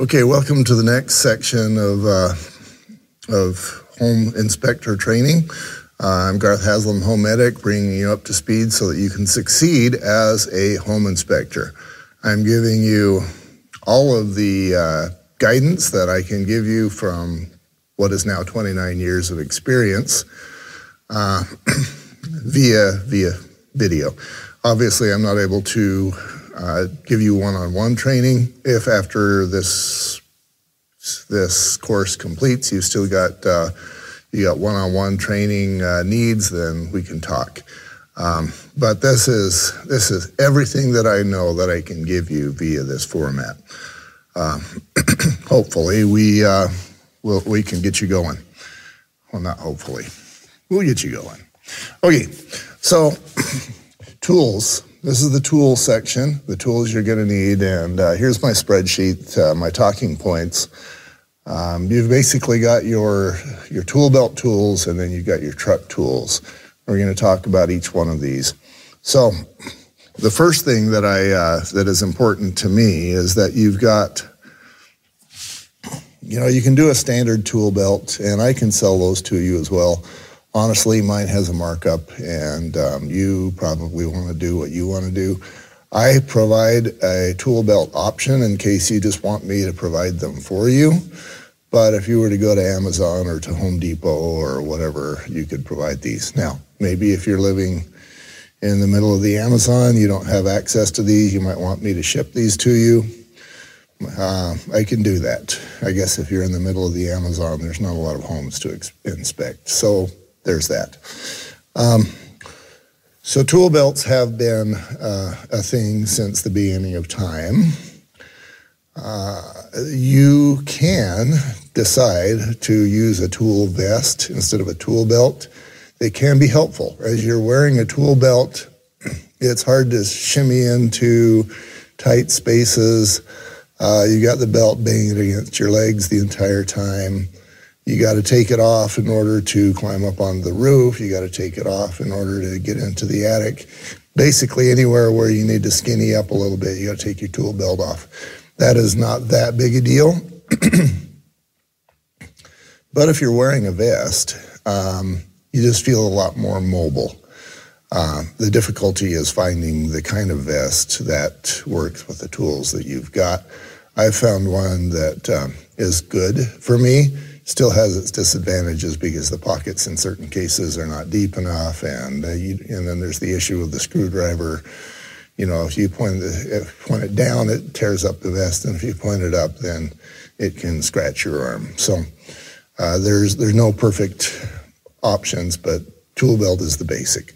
Okay, welcome to the next section of, uh, of home inspector training. Uh, I'm Garth Haslam, home medic, bringing you up to speed so that you can succeed as a home inspector. I'm giving you all of the uh, guidance that I can give you from what is now 29 years of experience uh, via via video. Obviously, I'm not able to uh, give you one-on-one training. If after this this course completes, you've still got uh, you got one-on-one training uh, needs, then we can talk. Um, but this is this is everything that I know that I can give you via this format. Um, hopefully, we uh, will we can get you going. Well, not hopefully, we'll get you going. Okay, so tools. This is the tool section, the tools you're going to need. And uh, here's my spreadsheet, uh, my talking points. Um, you've basically got your, your tool belt tools and then you've got your truck tools. We're going to talk about each one of these. So the first thing that I uh, that is important to me is that you've got you know you can do a standard tool belt and I can sell those to you as well honestly, mine has a markup, and um, you probably want to do what you want to do. I provide a tool belt option in case you just want me to provide them for you. But if you were to go to Amazon or to Home Depot or whatever, you could provide these. Now, maybe if you're living in the middle of the Amazon, you don't have access to these, you might want me to ship these to you. Uh, I can do that. I guess if you're in the middle of the Amazon, there's not a lot of homes to inspect. So there's that. Um, so tool belts have been uh, a thing since the beginning of time. Uh, you can decide to use a tool vest instead of a tool belt. They can be helpful. As you're wearing a tool belt, it's hard to shimmy into tight spaces. Uh, you got the belt banging against your legs the entire time. You got to take it off in order to climb up on the roof. You got to take it off in order to get into the attic. Basically, anywhere where you need to skinny up a little bit, you got to take your tool belt off. That is not that big a deal. but if you're wearing a vest, um, you just feel a lot more mobile. Uh, the difficulty is finding the kind of vest that works with the tools that you've got. I've found one that um, is good for me still has its disadvantages because the pockets in certain cases are not deep enough, and uh, you, and then there's the issue of the screwdriver. You know, if you point the, point it down, it tears up the vest, and if you point it up, then it can scratch your arm. So uh, there's there's no perfect options, but tool belt is the basic.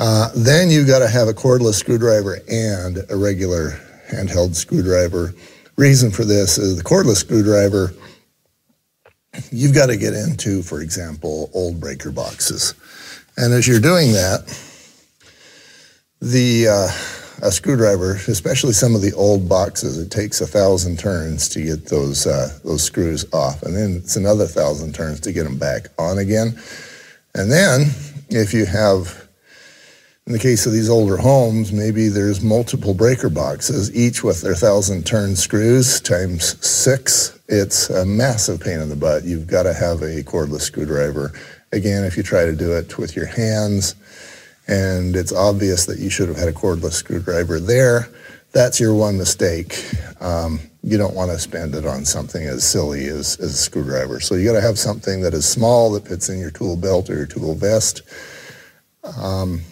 Uh, then you've got to have a cordless screwdriver and a regular handheld screwdriver. Reason for this is the cordless screwdriver you've got to get into, for example, old breaker boxes. And as you're doing that, the uh, a screwdriver, especially some of the old boxes, it takes a thousand turns to get those uh, those screws off, and then it's another thousand turns to get them back on again. And then, if you have, in the case of these older homes, maybe there's multiple breaker boxes, each with their thousand turn screws times six it's a massive pain in the butt. You've got to have a cordless screwdriver. Again, if you try to do it with your hands, and it's obvious that you should have had a cordless screwdriver there, that's your one mistake. Um, you don't want to spend it on something as silly as, as a screwdriver. So you got to have something that is small that fits in your tool belt or your tool vest. Um,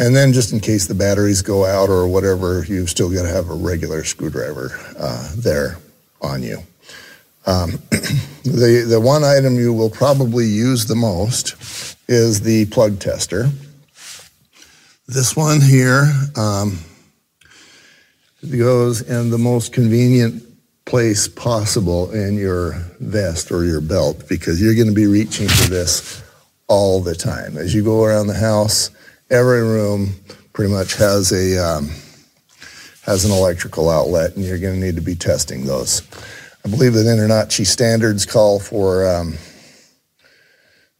and then just in case the batteries go out or whatever, you've still got to have a regular screwdriver uh, there on you. Um, the, the one item you will probably use the most is the plug tester. This one here um, goes in the most convenient place possible in your vest or your belt because you're going to be reaching for this all the time. As you go around the house, every room pretty much has a um, has an electrical outlet, and you're going to need to be testing those. I believe that InterNACHI standards call for um,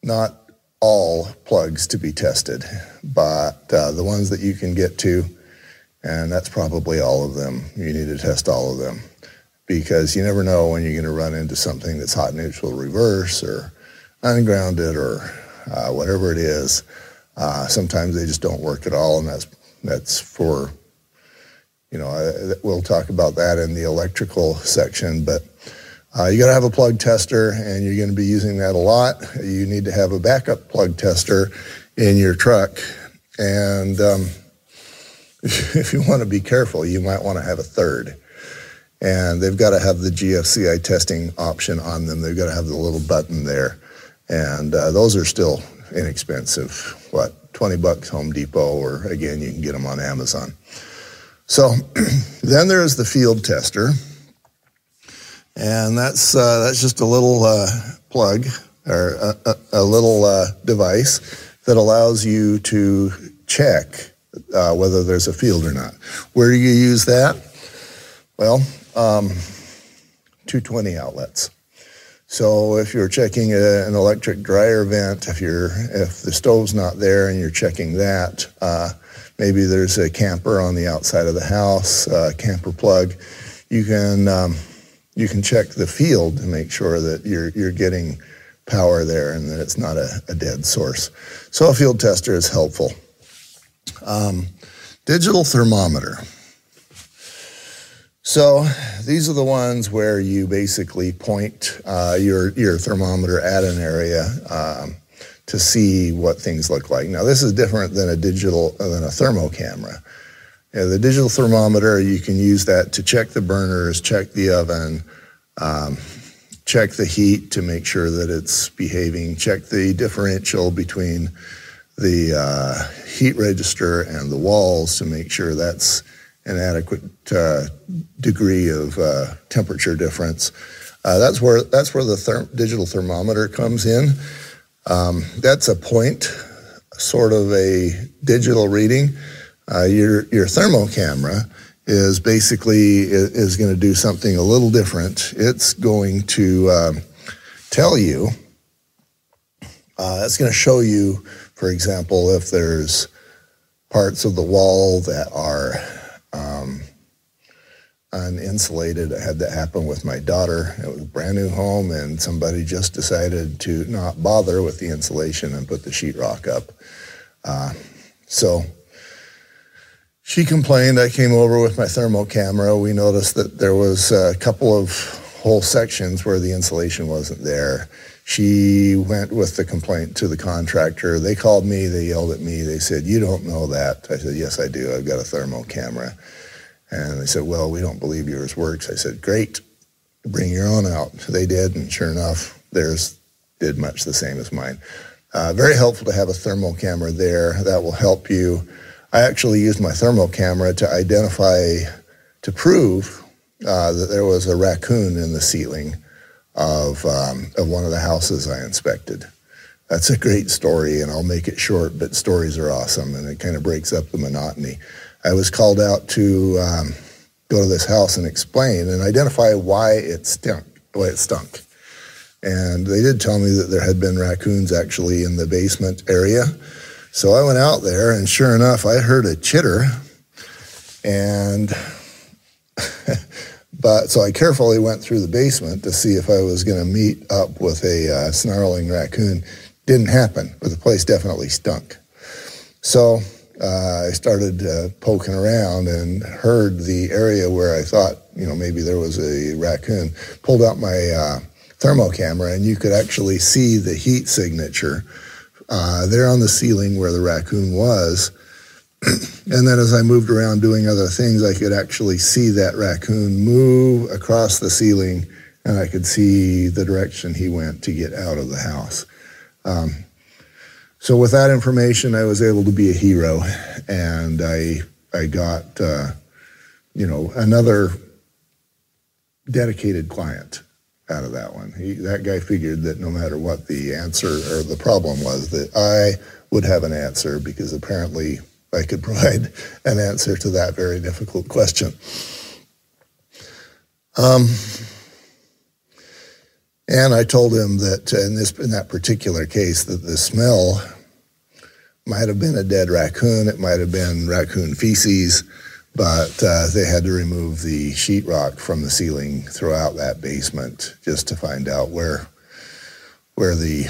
not all plugs to be tested, but uh, the ones that you can get to, and that's probably all of them. You need to test all of them. because you never know when you're going to run into something that's hot neutral reverse or ungrounded or uh, whatever it is. Uh, sometimes they just don't work at all, and that's that's for you know uh, we'll talk about that in the electrical section, but. Uh, you got to have a plug tester, and you're going to be using that a lot. You need to have a backup plug tester in your truck, and um, if you want to be careful, you might want to have a third. And they've got to have the GFCI testing option on them. They've got to have the little button there, and uh, those are still inexpensive. What, 20 bucks Home Depot, or again, you can get them on Amazon. So then there's the field tester, and that's uh, that's just a little uh, plug or a, a, a little uh, device that allows you to check uh, whether there's a field or not. Where do you use that? Well, um, 220 outlets. So if you're checking a, an electric dryer vent, if you're if the stove's not there and you're checking that, uh, maybe there's a camper on the outside of the house, uh, camper plug. You can um, you can check the field to make sure that you're you're getting power there and that it's not a, a dead source. So a field tester is helpful. Um, digital thermometer. So these are the ones where you basically point uh, your your thermometer at an area um, to see what things look like. Now this is different than a digital than a thermo camera. The digital thermometer you can use that to check the burners, check the oven, um, check the heat to make sure that it's behaving, check the differential between the uh, heat register and the walls to make sure that's an adequate uh, degree of uh, temperature difference. Uh, that's where that's where the therm- digital thermometer comes in. Um, that's a point, sort of a digital reading. Uh, your your thermal camera is basically is, going to do something a little different. It's going to um, tell you. Uh, it's going to show you, for example, if there's parts of the wall that are uninsulated. I had that happen with my daughter. It was a brand new home, and somebody just decided to not bother with the insulation and put the sheetrock up. Uh, so she complained. I came over with my thermal camera. We noticed that there was a couple of whole sections where the insulation wasn't there. She went with the complaint to the contractor. They called me, they yelled at me. They said, You don't know that. I said, Yes, I do. I've got a thermal camera. And they said, Well, we don't believe yours works. I said, Great, bring your own out. They did, and sure enough, theirs did much the same as mine. Uh, very helpful to have a thermal camera there. That will help you. I actually used my thermal camera to identify, to prove uh, that there was a raccoon in the ceiling of, um, of one of the houses I inspected. That's a great story, and I'll make it short, but stories are awesome, and it kind of breaks up the monotony. I was called out to um, go to this house and explain and identify why it stunk, why it stunk. And they did tell me that there had been raccoons actually in the basement area. So I went out there, and sure enough, I heard a chitter, and But so I carefully went through the basement to see if I was going to meet up with a uh, snarling raccoon. Didn't happen, but the place definitely stunk. So uh, I started uh, poking around and heard the area where I thought, you know, maybe there was a raccoon. Pulled out my uh, thermal camera, and you could actually see the heat signature uh, there on the ceiling where the raccoon was and then as I moved around doing other things, I could actually see that raccoon move across the ceiling and I could see the direction he went to get out of the house. Um, so with that information, I was able to be a hero and I, I got, uh, you know, another dedicated client out of that one. He, that guy figured that no matter what the answer or the problem was, that I would have an answer because apparently I could provide an answer to that very difficult question. Um, and I told him that in this in that particular case that the smell might have been a dead raccoon, it might have been raccoon feces, but uh, they had to remove the sheetrock from the ceiling throughout that basement just to find out where where the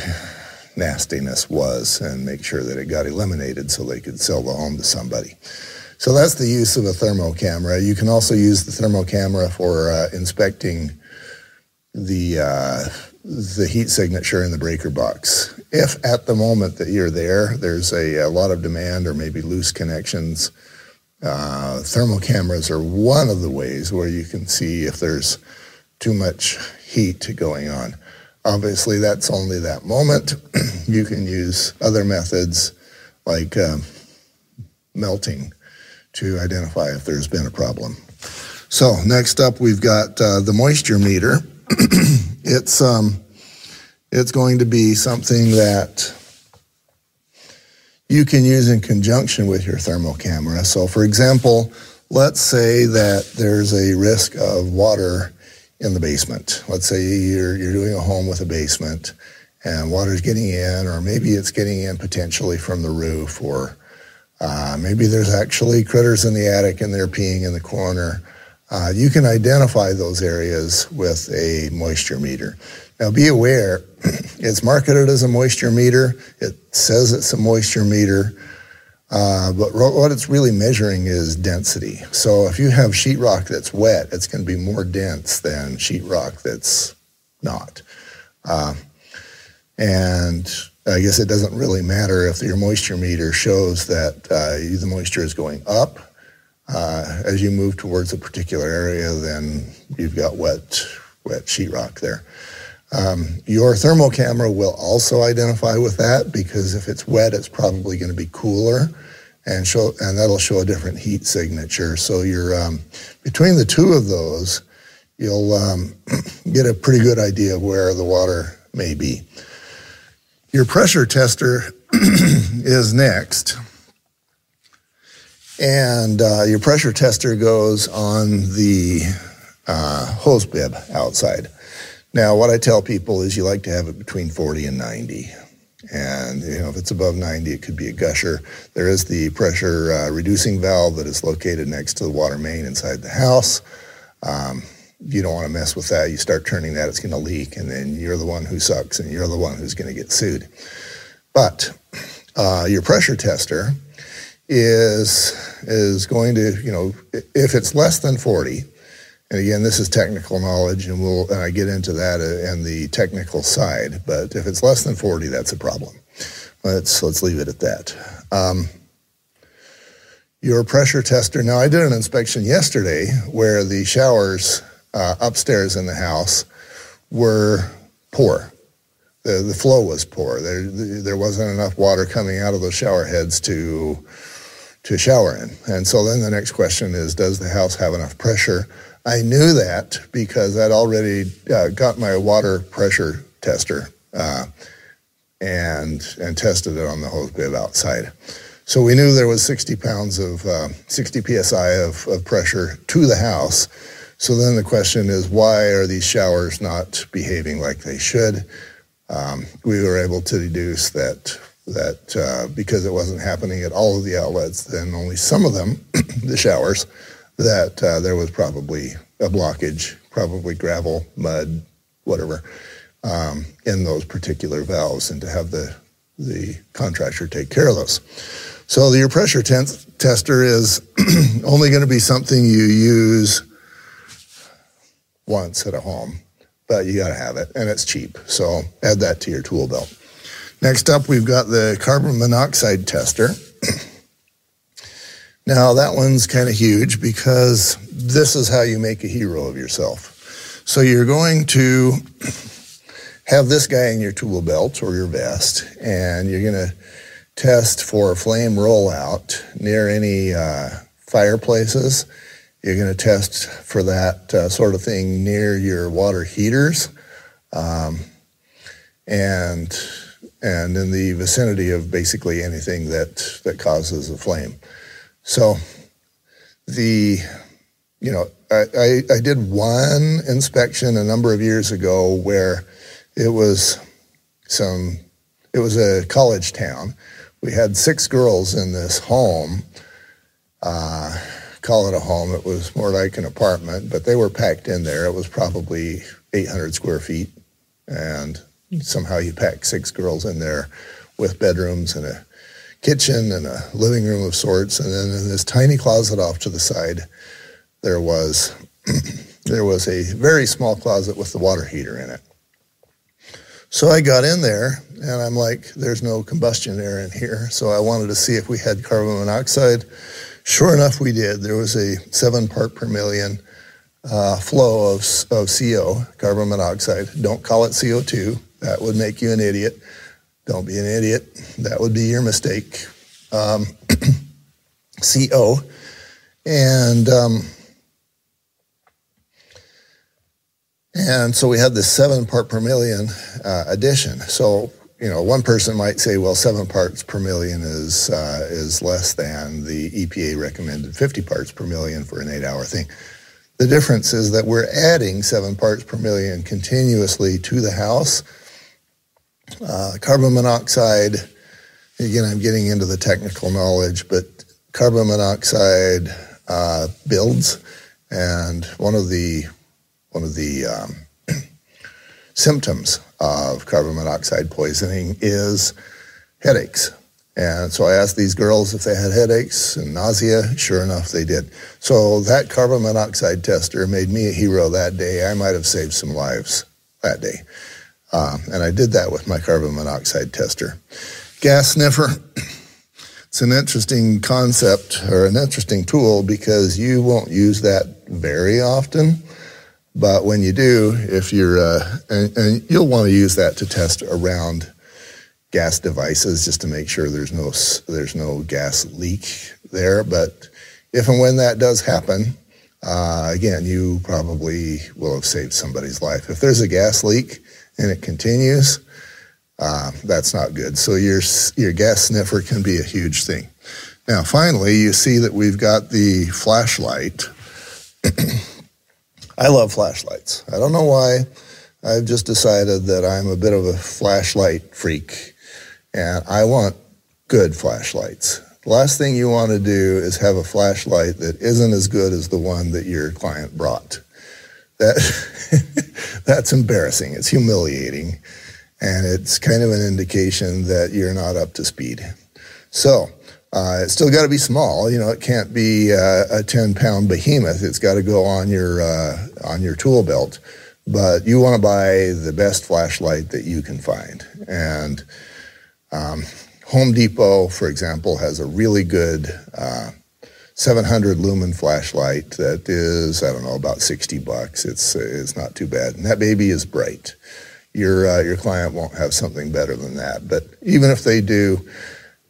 nastiness was and make sure that it got eliminated so they could sell the home to somebody. So that's the use of a thermal camera. You can also use the thermal camera for uh, inspecting the uh, the heat signature in the breaker box. If at the moment that you're there, there's a, a lot of demand or maybe loose connections, uh, thermal cameras are one of the ways where you can see if there's too much heat going on. Obviously, that's only that moment. you can use other methods like um, melting to identify if there's been a problem. So next up, we've got uh, the moisture meter. it's um, it's going to be something that you can use in conjunction with your thermal camera. So, for example, let's say that there's a risk of water in the basement. Let's say you're you're doing a home with a basement and water's getting in, or maybe it's getting in potentially from the roof, or uh, maybe there's actually critters in the attic and they're peeing in the corner. Uh, you can identify those areas with a moisture meter. Now, be aware, it's marketed as a moisture meter. It says it's a moisture meter, uh, but what it's really measuring is density. So, if you have sheetrock that's wet, it's going to be more dense than sheetrock that's not. Uh, and I guess it doesn't really matter if your moisture meter shows that uh, the moisture is going up. Uh, as you move towards a particular area, then you've got wet, wet sheetrock there. Um, your thermal camera will also identify with that because if it's wet, it's probably going to be cooler, and show and that'll show a different heat signature. So you're um, between the two of those, you'll um, get a pretty good idea of where the water may be. Your pressure tester is next. And uh, your pressure tester goes on the uh, hose bib outside. Now, what I tell people is you like to have it between 40 and 90. And you know, if it's above 90, it could be a gusher. There is the pressure uh, reducing valve that is located next to the water main inside the house. Um, you don't want to mess with that. You start turning that, it's going to leak, and then you're the one who sucks, and you're the one who's going to get sued. But uh, your pressure tester is is going to, you know, if it's less than 40, and again, this is technical knowledge, and we'll and I get into that uh, and the technical side. But if it's less than 40, that's a problem. Let's let's leave it at that. Um, your pressure tester. Now, I did an inspection yesterday where the showers uh, upstairs in the house were poor. The, the flow was poor. There, there wasn't enough water coming out of those shower heads to, to shower in. And so then the next question is Does the house have enough pressure? I knew that because I'd already uh, got my water pressure tester uh, and, and tested it on the hose bib outside. So we knew there was 60 pounds of, uh, 60 psi of, of pressure to the house. So then the question is, why are these showers not behaving like they should? Um, we were able to deduce that that uh, because it wasn't happening at all of the outlets, then only some of them, the showers, that uh, there was probably a blockage, probably gravel, mud, whatever, um, in those particular valves, and to have the the contractor take care of those. So your pressure tester is only going to be something you use once at a home, but you got to have it, and it's cheap. So add that to your tool belt. Next up, we've got the carbon monoxide tester. Now, that one's kind of huge because this is how you make a hero of yourself. So you're going to have this guy in your tool belt or your vest, and you're going to test for flame rollout near any uh, fireplaces you're going to test for that uh, sort of thing near your water heaters, um, and and in the vicinity of basically anything that that causes a flame. So the you know I, I, I did one inspection a number of years ago where it was some it was a college town. We had six girls in this home. Uh, call it a home. It was more like an apartment, but they were packed in there. It was probably 800 square feet, and somehow you pack six girls in there with bedrooms and a kitchen and a living room of sorts, and then in this tiny closet off to the side, there was there was a very small closet with the water heater in it. So I got in there and I'm like, there's no combustion air in here. So I wanted to see if we had carbon monoxide. Sure enough, we did. There was a seven part per million uh, flow of, of CO, carbon monoxide. Don't call it CO2. That would make you an idiot. Don't be an idiot. That would be your mistake. Um, CO. And um, and so we had this seven part per million uh, addition. So you know, one person might say, well, seven parts per million is uh, is less than the EPA recommended 50 parts per million for an eight-hour thing. The difference is that we're adding seven parts per million continuously to the house. Uh, carbon monoxide, again, I'm getting into the technical knowledge, but carbon monoxide uh, builds, and one of the one of the um, symptoms of carbon monoxide poisoning is headaches. And so I asked these girls if they had headaches and nausea. Sure enough, they did. So that carbon monoxide tester made me a hero that day. I might have saved some lives that day. Um, and I did that with my carbon monoxide tester. Gas sniffer. It's an interesting concept or an interesting tool because you won't use that very often. But when you do, if you're, uh, and, and, you'll want to use that to test around gas devices just to make sure there's no there's no gas leak there. But if and when that does happen, uh, again, you probably will have saved somebody's life. If there's a gas leak and it continues, uh, that's not good. So your your gas sniffer can be a huge thing. Now, finally, you see that we've got the flashlight. I love flashlights. I don't know why. I've just decided that I'm a bit of a flashlight freak and I want good flashlights. Last thing you want to do is have a flashlight that isn't as good as the one that your client brought. That that's embarrassing. It's humiliating and it's kind of an indication that you're not up to speed. So, uh, it's still got to be small. You know, it can't be uh, a 10 pound behemoth. It's got to go on your, uh, on your tool belt. But you want to buy the best flashlight that you can find. And um, Home Depot, for example, has a really good uh, 700 lumen flashlight that is, I don't know, about 60 bucks. It's, it's not too bad. And that baby is bright. Your, uh, your client won't have something better than that. But even if they do,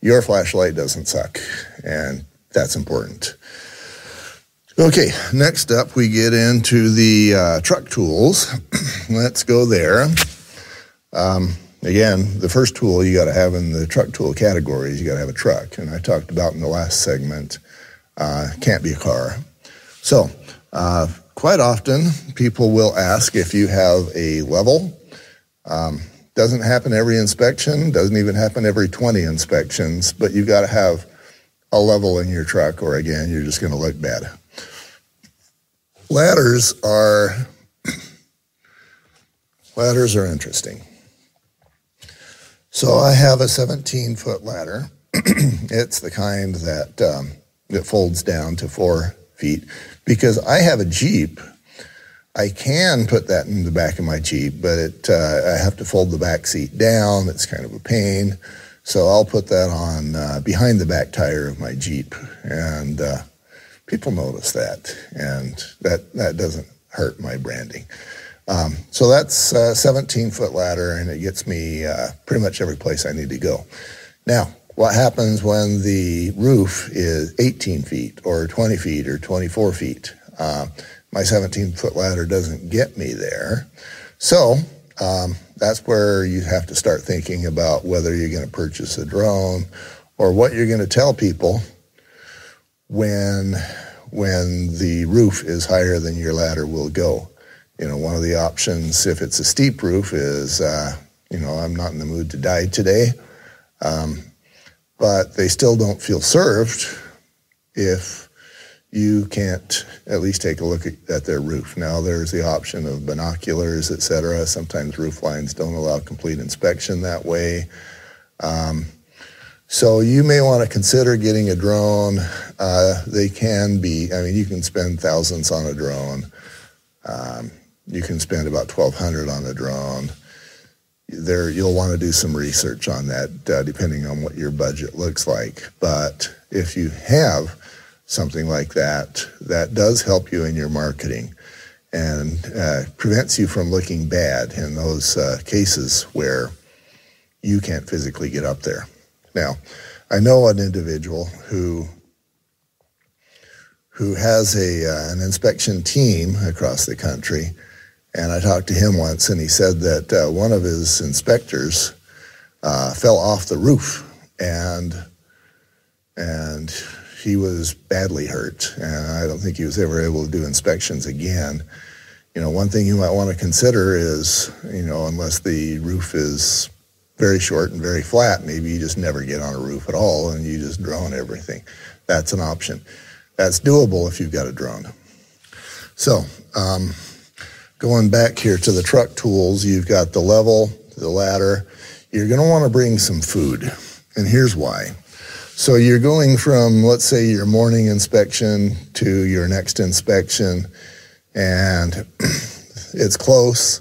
your flashlight doesn't suck, and that's important. Okay, next up we get into the uh, truck tools. Let's go there. Um, again, the first tool you got to have in the truck tool category is you got to have a truck, and I talked about in the last segment, uh, can't be a car. So, uh, quite often people will ask if you have a level. Um, doesn't happen every inspection, doesn't even happen every 20 inspections, but you've got to have a level in your truck or again, you're just going to look bad. Ladders are ladders are interesting. So I have a 17 foot ladder. it's the kind that um, that folds down to four feet because I have a Jeep I can put that in the back of my Jeep, but it, uh, I have to fold the back seat down. It's kind of a pain. So I'll put that on uh, behind the back tire of my Jeep. And uh, people notice that. And that, that doesn't hurt my branding. Um, so that's a 17 foot ladder, and it gets me uh, pretty much every place I need to go. Now, what happens when the roof is 18 feet or 20 feet or 24 feet? Uh, my 17 foot ladder doesn't get me there. So um, that's where you have to start thinking about whether you're going to purchase a drone or what you're going to tell people when when the roof is higher than your ladder will go. You know, one of the options, if it's a steep roof, is uh, you know I'm not in the mood to die today, um, but they still don't feel served if you can't at least take a look at, at, their roof. Now there's the option of binoculars, et cetera. Sometimes roof lines don't allow complete inspection that way. Um, so you may want to consider getting a drone. Uh, they can be, I mean, you can spend thousands on a drone. Um, you can spend about 1200 on a drone. There, you'll want to do some research on that, uh, depending on what your budget looks like. But if you have something like that, that does help you in your marketing and uh, prevents you from looking bad in those uh, cases where you can't physically get up there. Now, I know an individual who who has a uh, an inspection team across the country, and I talked to him once, and he said that uh, one of his inspectors uh, fell off the roof, and and he was badly hurt, and I don't think he was ever able to do inspections again. You know, one thing you might want to consider is, you know, unless the roof is very short and very flat, maybe you just never get on a roof at all and you just drone everything. That's an option. That's doable if you've got a drone. So, um, going back here to the truck tools, you've got the level, the ladder. You're going to want to bring some food, and here's why. So you're going from, let's say, your morning inspection to your next inspection, and it's close.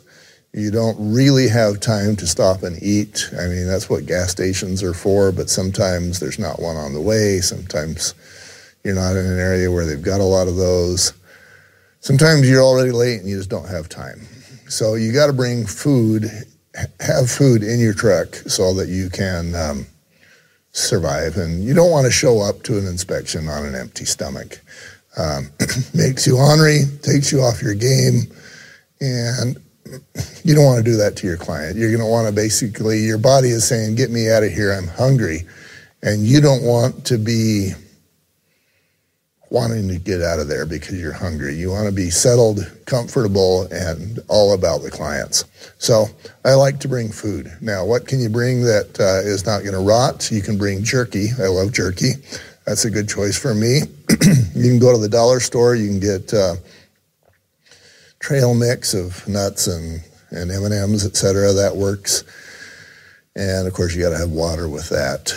You don't really have time to stop and eat. I mean, that's what gas stations are for, but sometimes there's not one on the way. Sometimes you're not in an area where they've got a lot of those. Sometimes you're already late and you just don't have time. So you got to bring food, have food in your truck so that you can. Um, survive. And you don't want to show up to an inspection on an empty stomach. Um, makes you ornery, takes you off your game, and you don't want to do that to your client. You're going to want to basically, your body is saying, Get me out of here, I'm hungry. And you don't want to be wanting to get out of there because you're hungry. You want to be settled, comfortable, and all about the clients. So I like to bring food. Now, what can you bring that uh, is not going to rot? You can bring jerky. I love jerky. That's a good choice for me. you can go to the dollar store. You can get uh, trail mix of nuts and, and M&Ms, et cetera. That works. And of course, you got to have water with that.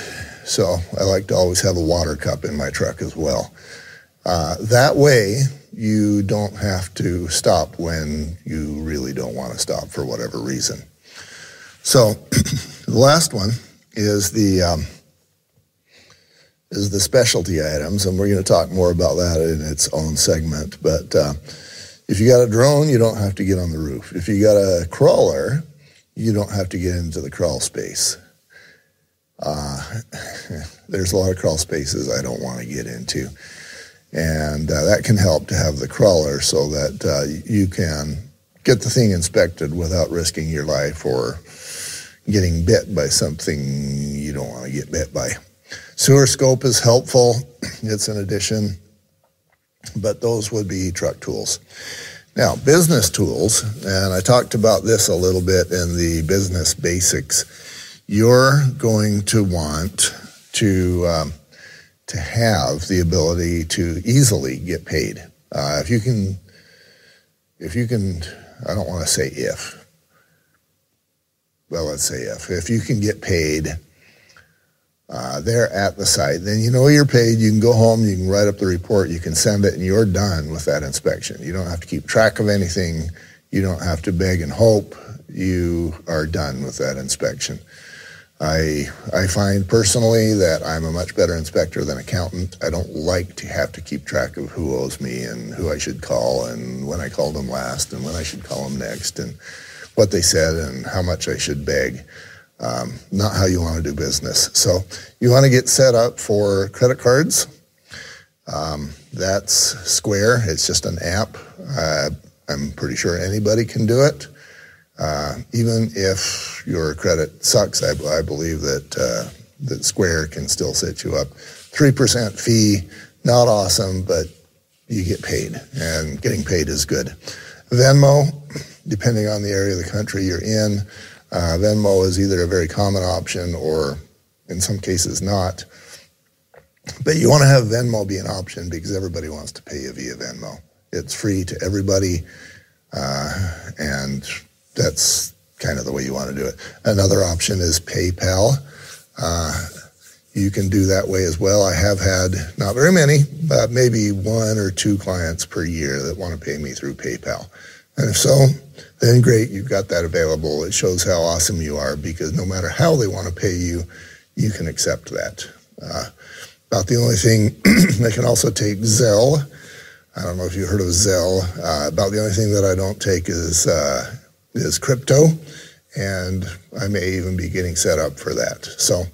So I like to always have a water cup in my truck as well. Uh, that way, you don't have to stop when you really don't want to stop for whatever reason. So, the last one is the um, is the specialty items, and we're going to talk more about that in its own segment. But uh, if you got a drone, you don't have to get on the roof. If you got a crawler, you don't have to get into the crawl space. Uh, there's a lot of crawl spaces I don't want to get into. And uh, that can help to have the crawler so that uh, you can get the thing inspected without risking your life or getting bit by something you don't want to get bit by. Sewer scope is helpful. It's an addition, but those would be truck tools. Now, business tools, and I talked about this a little bit in the business basics. You're going to want to um, to have the ability to easily get paid. Uh, if you can, if you can, I don't want to say if. Well, let's say if. If you can get paid uh, there at the site, then you know you're paid. You can go home, you can write up the report, you can send it, and you're done with that inspection. You don't have to keep track of anything. You don't have to beg and hope. You are done with that inspection. I, I find personally that I'm a much better inspector than accountant. I don't like to have to keep track of who owes me and who I should call and when I called them last and when I should call them next and what they said and how much I should beg. Um, not how you want to do business. So you want to get set up for credit cards. Um, that's Square. It's just an app. Uh, I'm pretty sure anybody can do it. Uh, even if your credit sucks, I, I believe that uh, that Square can still set you up. Three percent fee, not awesome, but you get paid, and getting paid is good. Venmo, depending on the area of the country you're in, uh, Venmo is either a very common option or, in some cases, not. But you want to have Venmo be an option because everybody wants to pay you via Venmo. It's free to everybody, uh, and that's kind of the way you want to do it. Another option is PayPal. Uh, you can do that way as well. I have had not very many, but maybe one or two clients per year that want to pay me through PayPal. And if so, then great, you've got that available. It shows how awesome you are because no matter how they want to pay you, you can accept that. Uh, about the only thing they can also take Zelle. I don't know if you heard of Zelle. Uh, about the only thing that I don't take is uh, is crypto, and I may even be getting set up for that. So.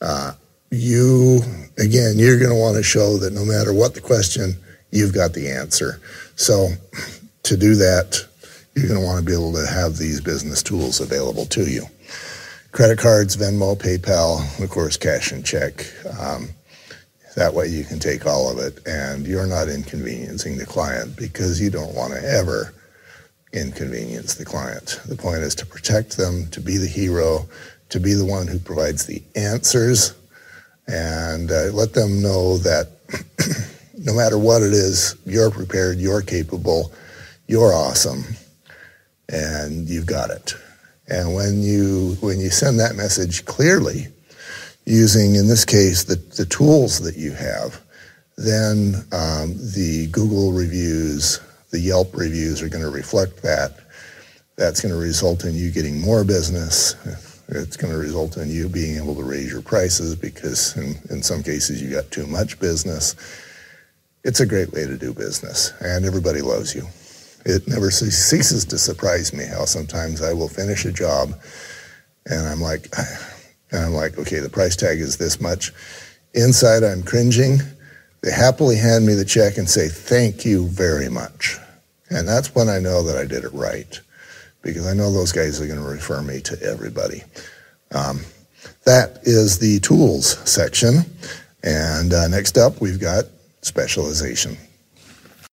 Uh, you again, you're going to want to show that no matter what the question, you've got the answer. So, to do that, you're going to want to be able to have these business tools available to you. Credit cards, Venmo, PayPal, of course, cash and check. Um, that way you can take all of it and you're not inconveniencing the client because you don't want to ever inconvenience the client. The point is to protect them, to be the hero, to be the one who provides the answers, and uh, let them know that no matter what it is, you're prepared, you're capable, you're awesome, and you've got it. And when you when you send that message clearly, using in this case the, the tools that you have, then um, the Google reviews, the Yelp reviews are going to reflect that. That's going to result in you getting more business. It's going to result in you being able to raise your prices because in, in some cases you got too much business. It's a great way to do business and everybody loves you. It never ceases to surprise me how sometimes I will finish a job and I'm like, and I'm like, okay, the price tag is this much. Inside I'm cringing. They happily hand me the check and say, thank you very much. And that's when I know that I did it right because I know those guys are going to refer me to everybody. Um, that is the tools section. And uh, next up, we've got specialization.